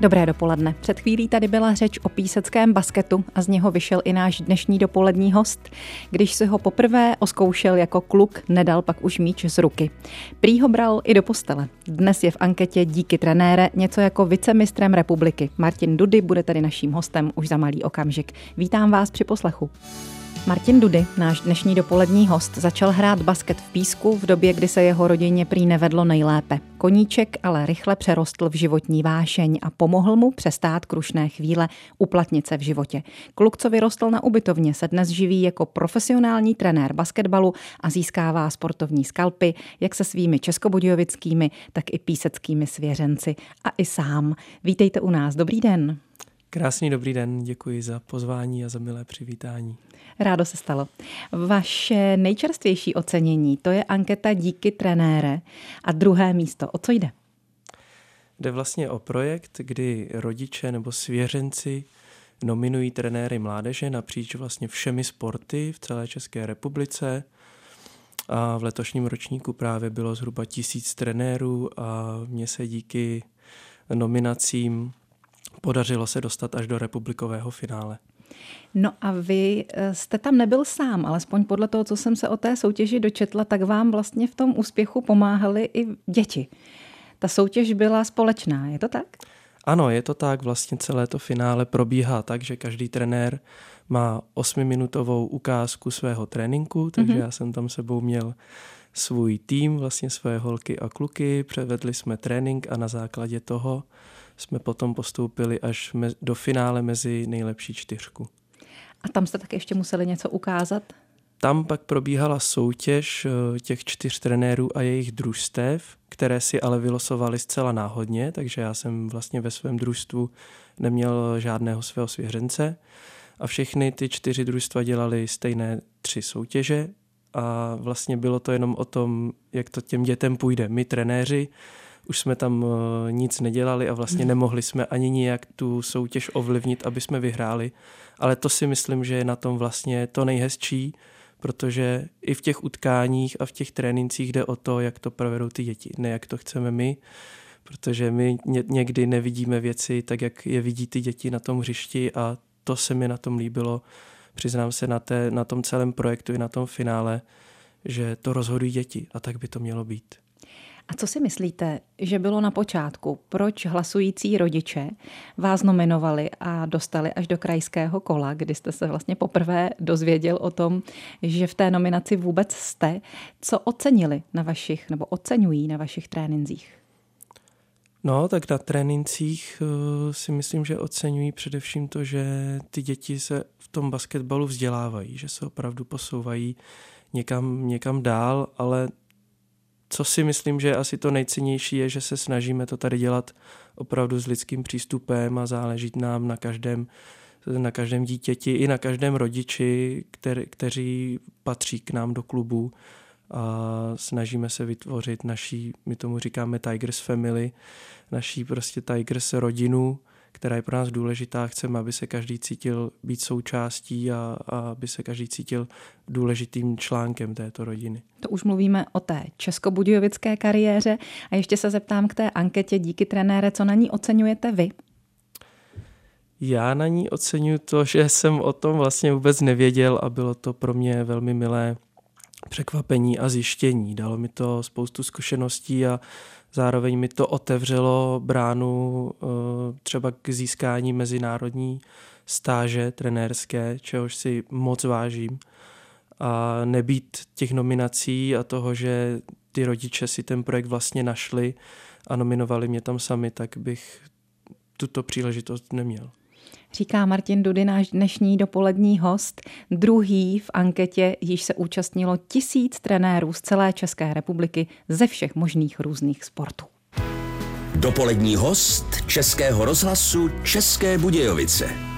Dobré dopoledne. Před chvílí tady byla řeč o píseckém basketu a z něho vyšel i náš dnešní dopolední host. Když si ho poprvé oskoušel jako kluk, nedal pak už míč z ruky. Prý ho bral i do postele. Dnes je v anketě díky trenére něco jako vicemistrem republiky. Martin Dudy bude tady naším hostem už za malý okamžik. Vítám vás při poslechu. Martin Dudy, náš dnešní dopolední host, začal hrát basket v písku v době, kdy se jeho rodině prý nevedlo nejlépe. Koníček ale rychle přerostl v životní vášeň a pomohl mu přestát krušné chvíle uplatnit se v životě. Kluk, co vyrostl na ubytovně, se dnes živí jako profesionální trenér basketbalu a získává sportovní skalpy, jak se svými českobudějovickými, tak i píseckými svěřenci. A i sám. Vítejte u nás. Dobrý den. Krásný dobrý den, děkuji za pozvání a za milé přivítání. Rádo se stalo. Vaše nejčerstvější ocenění, to je anketa Díky trenére a druhé místo. O co jde? Jde vlastně o projekt, kdy rodiče nebo svěřenci nominují trenéry mládeže napříč vlastně všemi sporty v celé České republice. A v letošním ročníku právě bylo zhruba tisíc trenérů a mně se díky nominacím podařilo se dostat až do republikového finále. No a vy eh, jste tam nebyl sám, alespoň podle toho, co jsem se o té soutěži dočetla, tak vám vlastně v tom úspěchu pomáhali i děti. Ta soutěž byla společná, je to tak? Ano, je to tak. Vlastně celé to finále probíhá tak, že každý trenér má osmiminutovou ukázku svého tréninku, takže mm-hmm. já jsem tam sebou měl svůj tým, vlastně své holky a kluky, převedli jsme trénink a na základě toho jsme potom postoupili až do finále mezi nejlepší čtyřku. A tam jste tak ještě museli něco ukázat? Tam pak probíhala soutěž eh, těch čtyř trenérů a jejich družstev, které si ale vylosovali zcela náhodně, takže já jsem vlastně ve svém družstvu neměl žádného svého svěřence a všechny ty čtyři družstva dělali stejné tři soutěže a vlastně bylo to jenom o tom, jak to těm dětem půjde. My trenéři už jsme tam eh, nic nedělali a vlastně mhm. nemohli jsme ani nijak tu soutěž ovlivnit, aby jsme vyhráli. Ale to si myslím, že je na tom vlastně to nejhezčí, protože i v těch utkáních a v těch trénincích jde o to, jak to provedou ty děti, ne jak to chceme my, protože my někdy nevidíme věci tak, jak je vidí ty děti na tom hřišti a to se mi na tom líbilo. Přiznám se na, té, na tom celém projektu i na tom finále, že to rozhodují děti a tak by to mělo být. A co si myslíte, že bylo na počátku? Proč hlasující rodiče vás nominovali a dostali až do krajského kola, kdy jste se vlastně poprvé dozvěděl o tom, že v té nominaci vůbec jste? Co ocenili na vašich, nebo oceňují na vašich trénincích? No, tak na trénincích uh, si myslím, že oceňují především to, že ty děti se v tom basketbalu vzdělávají, že se opravdu posouvají někam, někam dál, ale co si myslím, že asi to nejcennější je, že se snažíme to tady dělat opravdu s lidským přístupem a záleží nám na každém, na každém dítěti i na každém rodiči, který, kteří patří k nám do klubu. A snažíme se vytvořit naší, my tomu říkáme Tigers Family, naší prostě Tigers rodinu, která je pro nás důležitá. Chceme, aby se každý cítil být součástí a, a aby se každý cítil důležitým článkem této rodiny. To už mluvíme o té českobudějovické kariéře a ještě se zeptám k té anketě díky trenére, co na ní oceňujete vy? Já na ní oceňuji to, že jsem o tom vlastně vůbec nevěděl a bylo to pro mě velmi milé překvapení a zjištění. Dalo mi to spoustu zkušeností a Zároveň mi to otevřelo bránu eh, třeba k získání mezinárodní stáže trenérské, čehož si moc vážím. A nebýt těch nominací a toho, že ty rodiče si ten projekt vlastně našli a nominovali mě tam sami, tak bych tuto příležitost neměl. Říká Martin Dudy, náš dnešní dopolední host, druhý v anketě, již se účastnilo tisíc trenérů z celé České republiky ze všech možných různých sportů. Dopolední host Českého rozhlasu České Budějovice.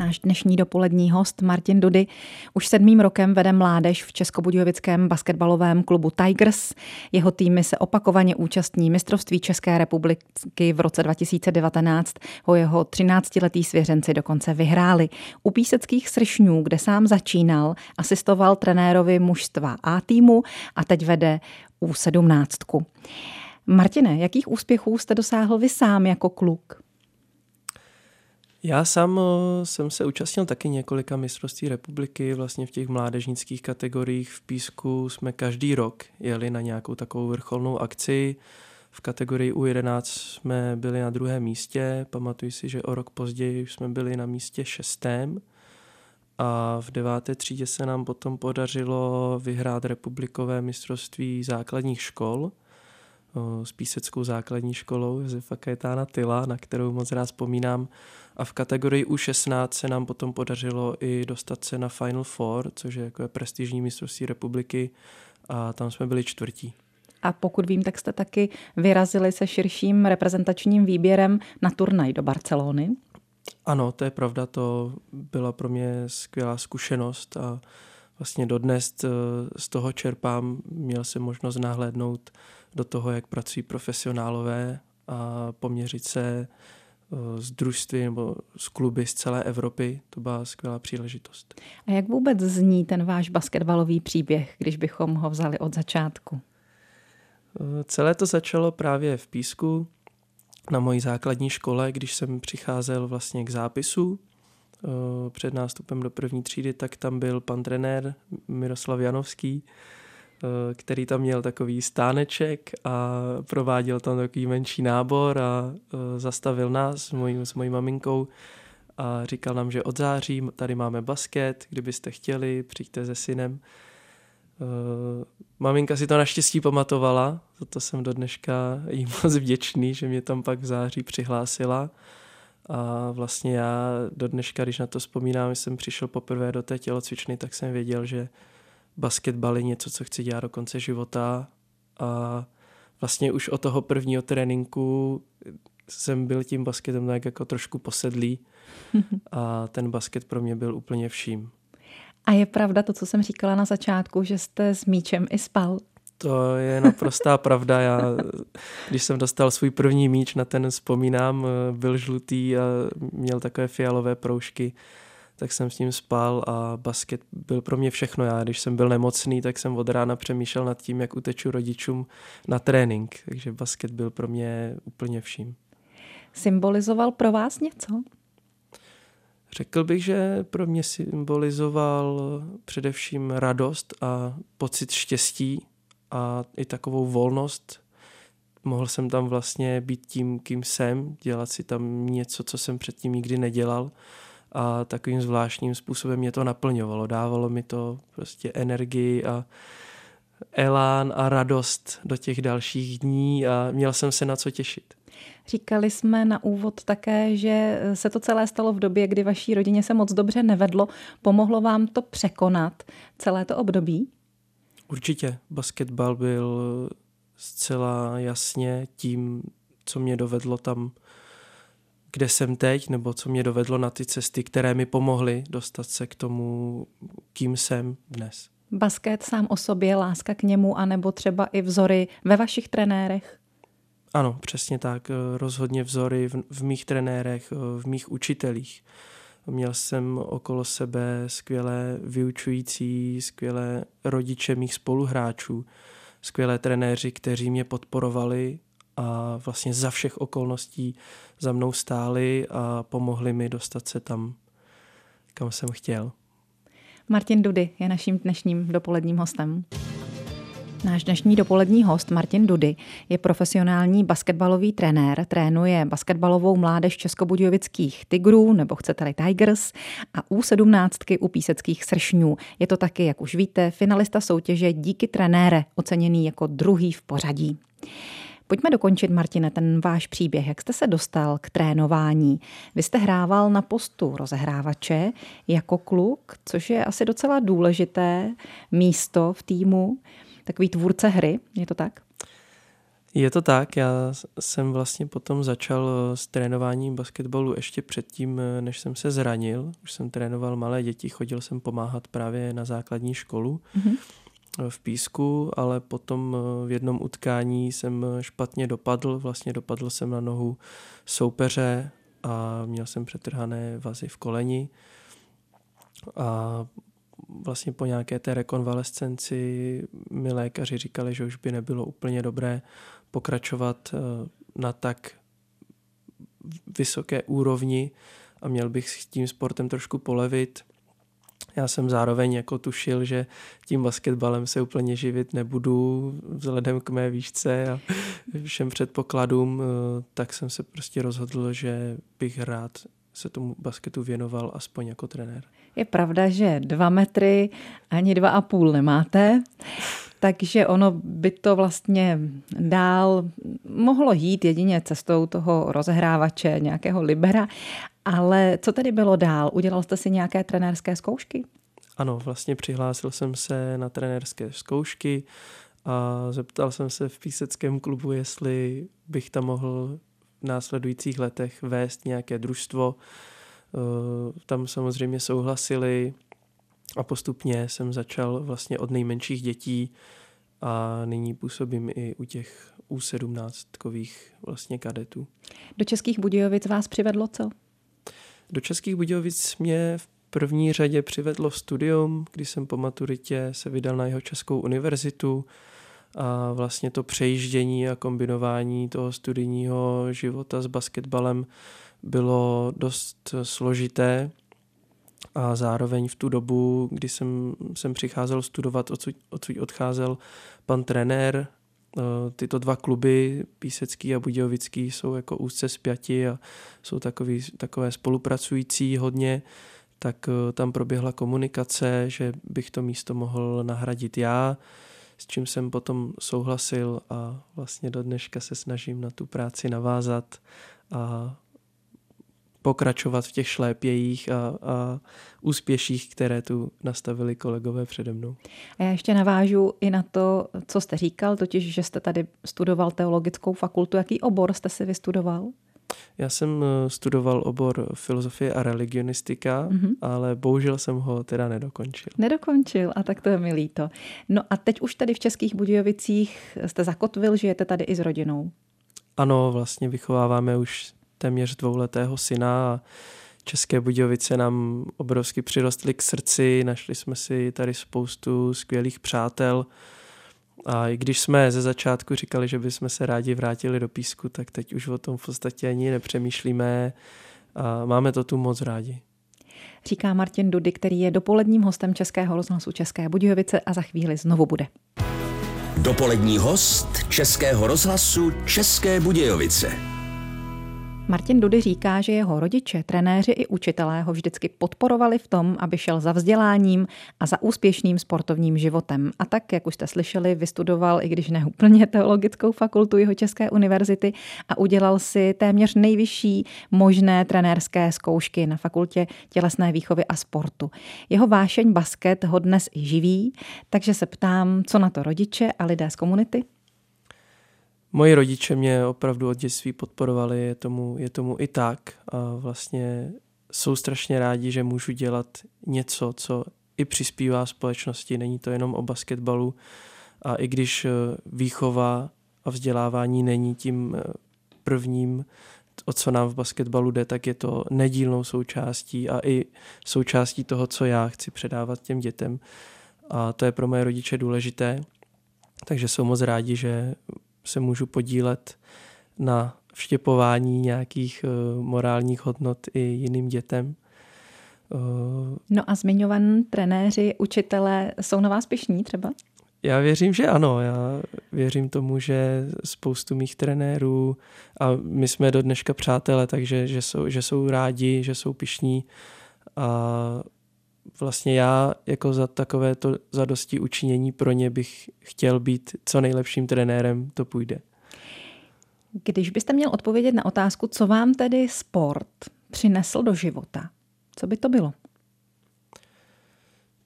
Náš dnešní dopolední host Martin Dudy už sedmým rokem vede mládež v Českobudějovickém basketbalovém klubu Tigers. Jeho týmy se opakovaně účastní mistrovství České republiky v roce 2019. Ho jeho 13-letý svěřenci dokonce vyhráli. U píseckých sršňů, kde sám začínal, asistoval trenérovi mužstva A týmu a teď vede U17. Martine, jakých úspěchů jste dosáhl vy sám jako kluk? Já sám eh, jsem se účastnil taky několika mistrovství republiky, vlastně v těch mládežnických kategoriích v Písku jsme každý rok jeli na nějakou takovou vrcholnou akci. V kategorii U11 jsme byli na druhém místě, pamatuju si, že o rok později jsme byli na místě šestém. A v deváté třídě se nám potom podařilo vyhrát republikové mistrovství základních škol s píseckou základní školou Josefa Kajetána Tyla, na kterou moc rád vzpomínám. A v kategorii U16 se nám potom podařilo i dostat se na Final Four, což je jako prestižní mistrovství republiky a tam jsme byli čtvrtí. A pokud vím, tak jste taky vyrazili se širším reprezentačním výběrem na turnaj do Barcelony. Ano, to je pravda, to byla pro mě skvělá zkušenost a vlastně dodnes eh, z toho čerpám. Měl jsem možnost nahlédnout do toho, jak pracují profesionálové a poměřit se eh, s družství nebo s kluby z celé Evropy. To byla skvělá příležitost. A jak vůbec zní ten váš basketbalový příběh, když bychom ho vzali od začátku? Eh, celé to začalo právě v Písku na mojí základní škole, když jsem přicházel vlastně k zápisu eh, před nástupem do první třídy, tak tam byl pan trenér Miroslav Janovský, který tam měl takový stáneček a prováděl tam takový menší nábor a eh, zastavil nás s mojí, s mojí maminkou a říkal nám, že od září tady máme basket, kdybyste chtěli, přijďte se synem. Uh, maminka si to naštěstí pamatovala, za to jsem do dneška jí moc vděčný, že mě tam pak v září přihlásila. A vlastně já do dneška, když na to vzpomínám, jsem přišel poprvé do té tělocvičny, tak jsem věděl, že basketbal je něco, co chci dělat do konce života a vlastně už od toho prvního tréninku jsem byl tím basketem tak jako trošku posedlý a ten basket pro mě byl úplně vším. A je pravda to, co jsem říkala na začátku, že jste s míčem i spal? To je naprostá pravda. Já, když jsem dostal svůj první míč, na ten vzpomínám, byl žlutý a měl takové fialové proužky tak jsem s ním spal a basket byl pro mě všechno. Já, když jsem byl nemocný, tak jsem od rána přemýšlel nad tím, jak uteču rodičům na trénink. Takže basket byl pro mě úplně vším. Symbolizoval pro vás něco? Řekl bych, že pro mě symbolizoval především radost a pocit štěstí a i takovou volnost. Mohl jsem tam vlastně být tím, kým jsem, dělat si tam něco, co jsem předtím nikdy nedělal a takovým zvláštním způsobem mě to naplňovalo. Dávalo mi to prostě energii a elán a radost do těch dalších dní a měl jsem se na co těšit. Říkali jsme na úvod také, že se to celé stalo v době, kdy vaší rodině se moc dobře nevedlo. Pomohlo vám to překonat celé to období? Určitě. Basketbal byl zcela jasně tím, co mě dovedlo tam kde jsem teď, nebo co mě dovedlo na ty cesty, které mi pomohly dostat se k tomu, kým jsem dnes. Basket sám o sobě, láska k němu, anebo třeba i vzory ve vašich trenérech? Ano, přesně tak. Rozhodně vzory v, v mých trenérech, v mých učitelích. Měl jsem okolo sebe skvělé vyučující, skvělé rodiče mých spoluhráčů, skvělé trenéři, kteří mě podporovali a vlastně za všech okolností za mnou stáli a pomohli mi dostat se tam, kam jsem chtěl. Martin Dudy je naším dnešním dopoledním hostem. Náš dnešní dopolední host Martin Dudy je profesionální basketbalový trenér, trénuje basketbalovou mládež českobudějovických Tigrů, nebo chcete-li Tigers, a U17 u píseckých sršňů. Je to taky, jak už víte, finalista soutěže Díky trenére, oceněný jako druhý v pořadí. Pojďme dokončit, Martine, ten váš příběh. Jak jste se dostal k trénování? Vy jste hrával na postu rozehrávače jako kluk, což je asi docela důležité místo v týmu, takový tvůrce hry, je to tak? Je to tak, já jsem vlastně potom začal s trénováním basketbalu ještě předtím, než jsem se zranil. Už jsem trénoval malé děti, chodil jsem pomáhat právě na základní školu. Mm-hmm v písku, ale potom eh, v jednom utkání jsem špatně dopadl, vlastně dopadl jsem na nohu soupeře a měl jsem přetrhané vazy v koleni a vlastně po nějaké té rekonvalescenci mi lékaři říkali, že už by nebylo úplně dobré pokračovat na tak vysoké úrovni a měl bych s tím sportem trošku polevit. Já jsem zároveň jako tušil, že tím basketbalem se úplně živit nebudu vzhledem k mé výšce a všem předpokladům, eh, tak jsem se prostě rozhodl, že bych rád se tomu basketu věnoval aspoň jako trenér. Je pravda, že dva metry ani dva a půl nemáte, takže ono by to vlastně dál mohlo jít jedině cestou toho rozehrávače, nějakého libera. Ale co tedy bylo dál? Udělal jste si nějaké trenérské zkoušky? Ano, vlastně přihlásil jsem se na trenérské zkoušky a zeptal jsem se v píseckém klubu, jestli bych tam mohl v následujících letech vést nějaké družstvo. Eh, tam samozřejmě souhlasili a postupně jsem začal vlastně od nejmenších dětí a nyní působím i u těch U17kových vlastně kadetů. Do Českých Budějovic vás přivedlo co? Do Českých Budějovic mě v první řadě přivedlo studium, když jsem po maturitě se vydal na jeho Českou univerzitu a vlastně to přejíždění a kombinování toho studijního života s basketbalem bylo dost složité a zároveň v tu dobu, kdy jsem, jsem přicházel studovat, odsud, odsud odcházel pan trenér, tyto dva kluby, Písecký a Budějovický, jsou jako úzce spjati a jsou takový, takové spolupracující hodně, tak eh, tam proběhla komunikace, že bych to místo mohl nahradit já, s čím jsem potom souhlasil a vlastně do dneška se snažím na tu práci navázat a pokračovat v těch šlépějích a, a úspěších, které tu nastavili kolegové přede mnou. A já ještě navážu i na to, co jste říkal, totiž, že jste tady studoval teologickou fakultu. Jaký obor jste si vystudoval? Já jsem eh, studoval obor filozofie a religionistika, mm-hmm. ale bohužel jsem ho teda nedokončil. Nedokončil, a tak to je mi líto. No a teď už tady v Českých Budějovicích jste zakotvil, žijete tady i s rodinou. Ano, vlastně vychováváme už téměř dvouletého syna a České Budějovice nám obrovsky přirostly k srdci, našli jsme si tady spoustu skvělých přátel a i když jsme ze začátku říkali, že bychom se rádi vrátili do písku, tak teď už o tom v podstatě ani nepřemýšlíme a máme to tu moc rádi. Říká Martin Dudy, který je dopoledním hostem Českého rozhlasu České Budějovice a za chvíli znovu bude. Dopolední host Českého rozhlasu České Budějovice. Martin Dudy říká, že jeho rodiče, trenéři i učitelé ho vždycky podporovali v tom, aby šel za vzděláním a za úspěšným sportovním životem. A tak, jak už jste slyšeli, vystudoval, i když ne úplně teologickou fakultu jeho České univerzity a udělal si téměř nejvyšší možné trenérské zkoušky na fakultě tělesné výchovy a sportu. Jeho vášeň basket ho dnes i živí, takže se ptám, co na to rodiče a lidé z komunity? Moji rodiče mě opravdu od dětství podporovali, je tomu, je tomu i tak a vlastně jsou strašně rádi, že můžu dělat něco, co i přispívá společnosti. Není to jenom o basketbalu a i když eh, výchova a vzdělávání není tím eh, prvním, o co nám v basketbalu jde, tak je to nedílnou součástí a i součástí toho, co já chci předávat těm dětem. A to je pro moje rodiče důležité, takže jsou moc rádi, že se můžu podílet na vštěpování nějakých uh, morálních hodnot i jiným dětem. Uh, no a zmiňovaní trenéři, učitelé jsou na vás pišní třeba? Já věřím, že ano. Já věřím tomu, že spoustu mých trenérů a my jsme do dneška přátelé, takže že jsou, že jsou rádi, že jsou pišní a vlastně já jako za takové to zadosti učinění pro ně bych chtěl být co nejlepším trenérem, to půjde. Když byste měl odpovědět na otázku, co vám tedy sport přinesl do života, co by to bylo?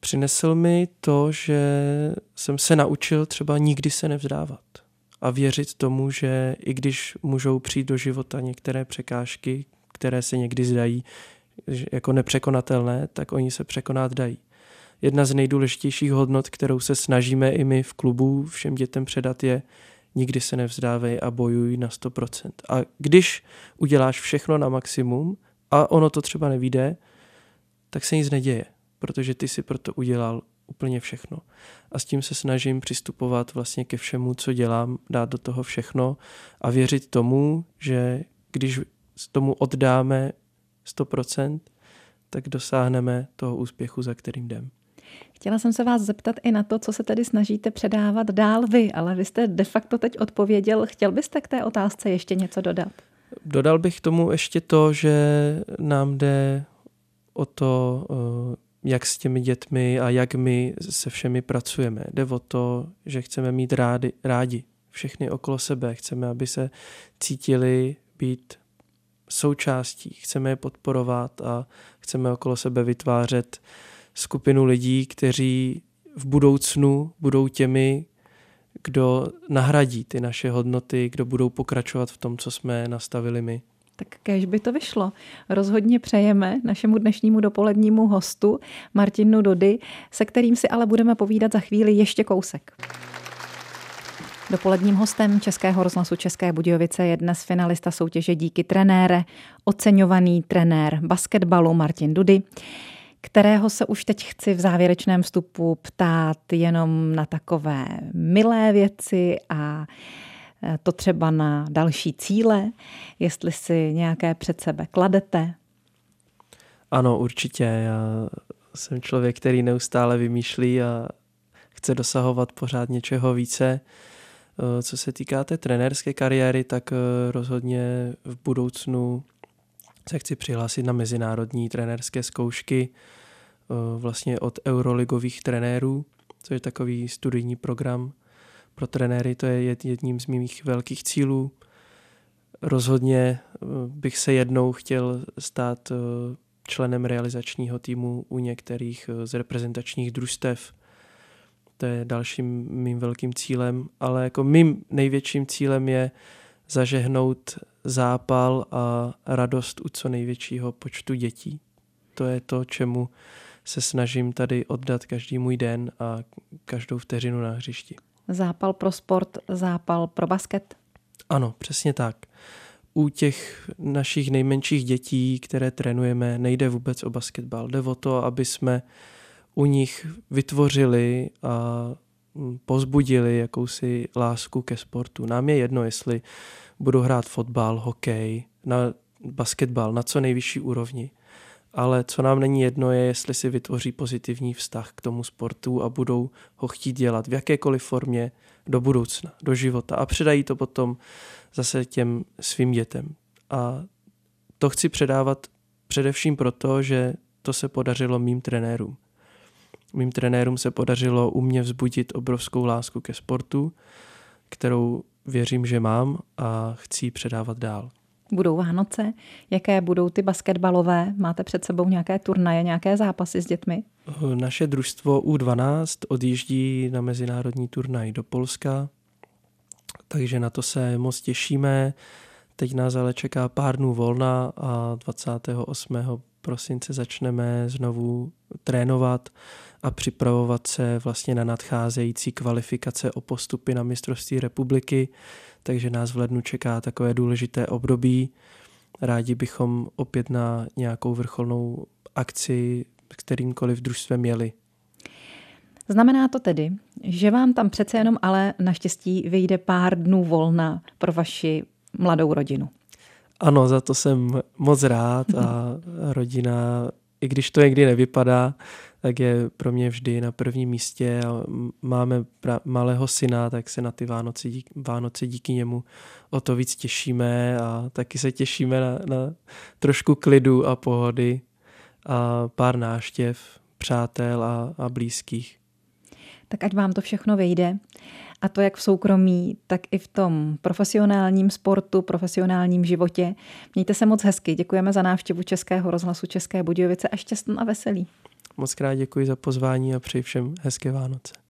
Přinesl mi to, že jsem se naučil třeba nikdy se nevzdávat a věřit tomu, že i když můžou přijít do života některé překážky, které se někdy zdají jako nepřekonatelné, tak oni se překonat dají. Jedna z nejdůležitějších hodnot, kterou se snažíme i my v klubu všem dětem předat, je nikdy se nevzdávej a bojuj na 100%. A když uděláš všechno na maximum a ono to třeba nevíde, tak se nic neděje, protože ty si proto udělal úplně všechno. A s tím se snažím přistupovat vlastně ke všemu, co dělám, dát do toho všechno a věřit tomu, že když tomu oddáme 100%, tak dosáhneme toho úspěchu, za kterým jdem. Chtěla jsem se vás zeptat i na to, co se tedy snažíte předávat dál vy, ale vy jste de facto teď odpověděl. Chtěl byste k té otázce ještě něco dodat? Dodal bych tomu ještě to, že nám jde o to, eh, jak s těmi dětmi a jak my se všemi pracujeme. Jde o to, že chceme mít rádi, rádi všechny okolo sebe. Chceme, aby se cítili být součástí. Chceme je podporovat a chceme okolo sebe vytvářet skupinu lidí, kteří v budoucnu budou těmi, kdo nahradí ty naše hodnoty, kdo budou pokračovat v tom, co jsme nastavili my. Tak kež by to vyšlo. Rozhodně přejeme našemu dnešnímu dopolednímu hostu Martinu Dody, se kterým si ale budeme povídat za chvíli ještě kousek. Dopoledním hostem Českého rozhlasu České Budějovice je dnes finalista soutěže Díky trenére, oceňovaný trenér basketbalu Martin Dudy kterého se už teď chci v závěrečném vstupu ptát jenom na takové milé věci a e, to třeba na další cíle, jestli si nějaké před sebe kladete. Ano, určitě. Já jsem člověk, který neustále vymýšlí a chce dosahovat pořád něčeho více. E, co se týká té trenérské kariéry, tak e, rozhodně v budoucnu se chci přihlásit na mezinárodní trenérské zkoušky eh, vlastně od euroligových trenérů, což je takový studijní program pro trenéry, to je jedním z mých velkých cílů. Rozhodně eh, bych se jednou chtěl stát eh, členem realizačního týmu u některých z reprezentačních družstev. To je dalším mým velkým cílem, ale jako mým největším cílem je zažehnout zápal a radost u co největšího počtu dětí. To je to, čemu se snažím tady oddat každý můj den a každou vteřinu na hřišti. Zápal pro sport, zápal pro basket? Ano, přesně tak. U těch našich nejmenších dětí, které trénujeme, nejde vůbec o basketbal. Jde o to, aby jsme u nich vytvořili a pozbudili jakousi lásku ke sportu. Nám je jedno, jestli budu hrát fotbal, hokej, na basketbal na co nejvyšší úrovni. Ale co nám není jedno je, jestli si vytvoří pozitivní vztah k tomu sportu a budou ho chtít dělat v jakékoliv formě do budoucna, do života a předají to potom zase těm svým dětem. A to chci předávat především proto, že to se podařilo mým trenérům. Mým trenérům se podařilo u mě vzbudit obrovskou lásku ke sportu, kterou věřím, že mám a chci předávat dál. Budou Vánoce? Jaké budou ty basketbalové? Máte před sebou nějaké turnaje, nějaké zápasy s dětmi? Naše družstvo U12 odjíždí na mezinárodní turnaj do Polska, takže na to se moc těšíme. Teď nás ale čeká pár dnů volna a 28. prosince začneme znovu trénovat a připravovat se vlastně na nadcházející kvalifikace o postupy na mistrovství republiky, takže nás v lednu čeká takové důležité období. Rádi bychom opět na nějakou vrcholnou akci kterýmkoliv družstvem měli. Znamená to tedy, že vám tam přece jenom ale naštěstí vyjde pár dnů volna pro vaši mladou rodinu. Ano, za to jsem moc rád a rodina, i když to někdy nevypadá, tak je pro mě vždy na prvním místě a máme pra- malého syna, tak se na ty Vánoce, dík, Vánoce díky němu o to víc těšíme a taky se těšíme na, na trošku klidu a pohody a pár náštěv, přátel a, a blízkých. Tak ať vám to všechno vejde. A to jak v soukromí, tak i v tom profesionálním sportu, profesionálním životě. Mějte se moc hezky. Děkujeme za návštěvu Českého rozhlasu České Budějovice a šťastný a veselý. Moc krát děkuji za pozvání a přeji všem hezké Vánoce.